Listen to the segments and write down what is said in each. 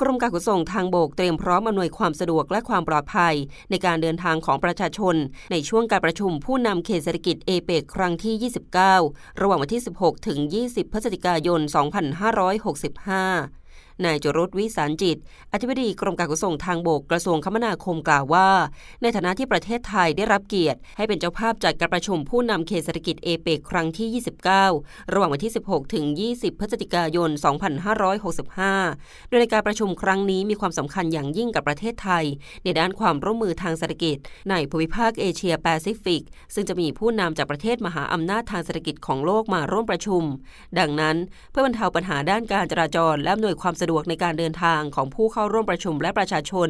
กรมการขนส่งทางบกเตรียมพร้อมอำนวยความสะดวกและความปลอดภัย ในการเดินทางของประชาชน ในช่วงการประชุมผู้นำเขตเศรษฐกิจเอเปกครั้งที่ 29 ระหว่างวันที่ 16 ถึง 20 พฤศจิกายน 2565 นายจรุธวิสารจิต อธิบดีกรมการขนส่งทางบกกระทรวงคมนาคมกล่าวว่า ในฐานะที่ประเทศไทยได้รับเกียรติ ให้เป็นเจ้าภาพจัดการประชุมผู้นำเขตเศรษฐกิจเอเปกครั้งที่ 29 ระหว่างวันที่ 16 ถึง 20 พฤศจิกายน 2565 โดยในการประชุมครั้งนี้มีความสำคัญอย่างยิ่งกับประเทศไทย ในด้านความร่วมมือทางเศรษฐกิจ ในภูมิภาคเอเชียแปซิฟิก ซึ่งจะมีผู้นำจากประเทศมหาอำนาจทางเศรษฐกิจของโลกมาร่วมประชุม ดังนั้น เพื่อบรรเทาปัญหาด้านการจราจรและอำนวยความสะดวกในการเดินทางของผู้เข้าร่วมประชุมและประชาชน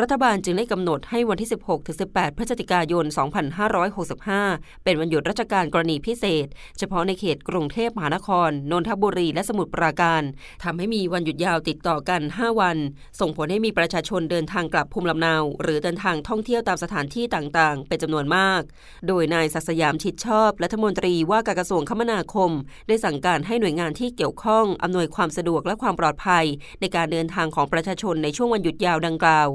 รัฐบาลจึงได้กำหนดให้วันที่ 16-18 พฤศจิกายน 2565 เป็นวันหยุดราชการกรณีพิเศษ เฉพาะในเขตกรุงเทพมหานคร นนทบุรี และสมุทรปราการทำให้มีวันหยุดยาวติดต่อกัน 5 วัน ส่งผลให้มีประชาชนเดินทางกลับภูมิลำเนา หรือเดินทางท่องเที่ยวตามสถานที่ต่างๆ เป็นจำนวนมาก โดยนายศักสยามชิดชอบรัฐมนตรีว่าการกระทรวงคมนาคม ได้สั่งการให้หน่วยงานที่เกี่ยวข้องอำนวยความสะดวกและความปลอดภัยในการเดินทางของประชาชนในช่วงวันหยุดยาวดังกล่าว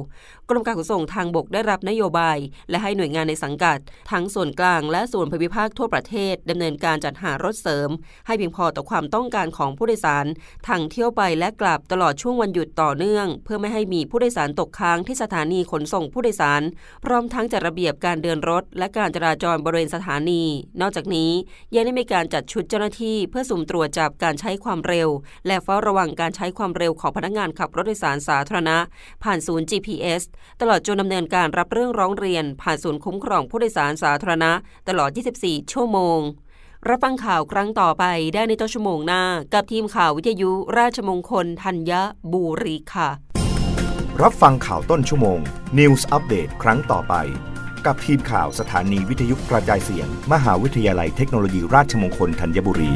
รมการขนส่งทางบกได้รับนโยบาย และให้หน่วยงานในสังกัด ทั้งส่วนกลางและส่วนภูมิภาคทั่วประเทศดำเนินการจัดหารถเสริม ให้เพียงพอต่อความต้องการของผู้โดยสารทางเที่ยวไปและกลับตลอดช่วงวันหยุดต่อเนื่อง เพื่อไม่ให้มีผู้โดยสารตกค้างที่สถานีขนส่งผู้โดยสาร พร้อมทั้งจัดระเบียบการเดินรถ และการจราจรบริเวณสถานี นอกจากนี้ยังได้มีการจัดชุดเจ้าหน้าที่ เพื่อสุ่มตรวจจับการใช้ความเร็ว และเฝ้าระวังการใช้ความเร็วของพนักงานขับรถโดยสารสาธารณะ ผ่านศูนย์ GPS ตลอดจนดำเนินการรับเรื่องร้องเรียน ผ่านศูนย์คุ้มครองผู้โดยสารสาธารณะ ตลอด 24 ชั่วโมง รับฟังข่าวครั้งต่อไปได้ในต้นชั่วโมงหน้า กับทีมข่าววิทยุราชมงคลธัญบุรีค่ะ รับฟังข่าวต้นชั่วโมง News อัปเดตครั้งต่อไป กับทีมข่าวสถานีวิทยุกระจายเสียง มหาวิทยาลัยเทคโนโลยีราชมงคลธัญบุรี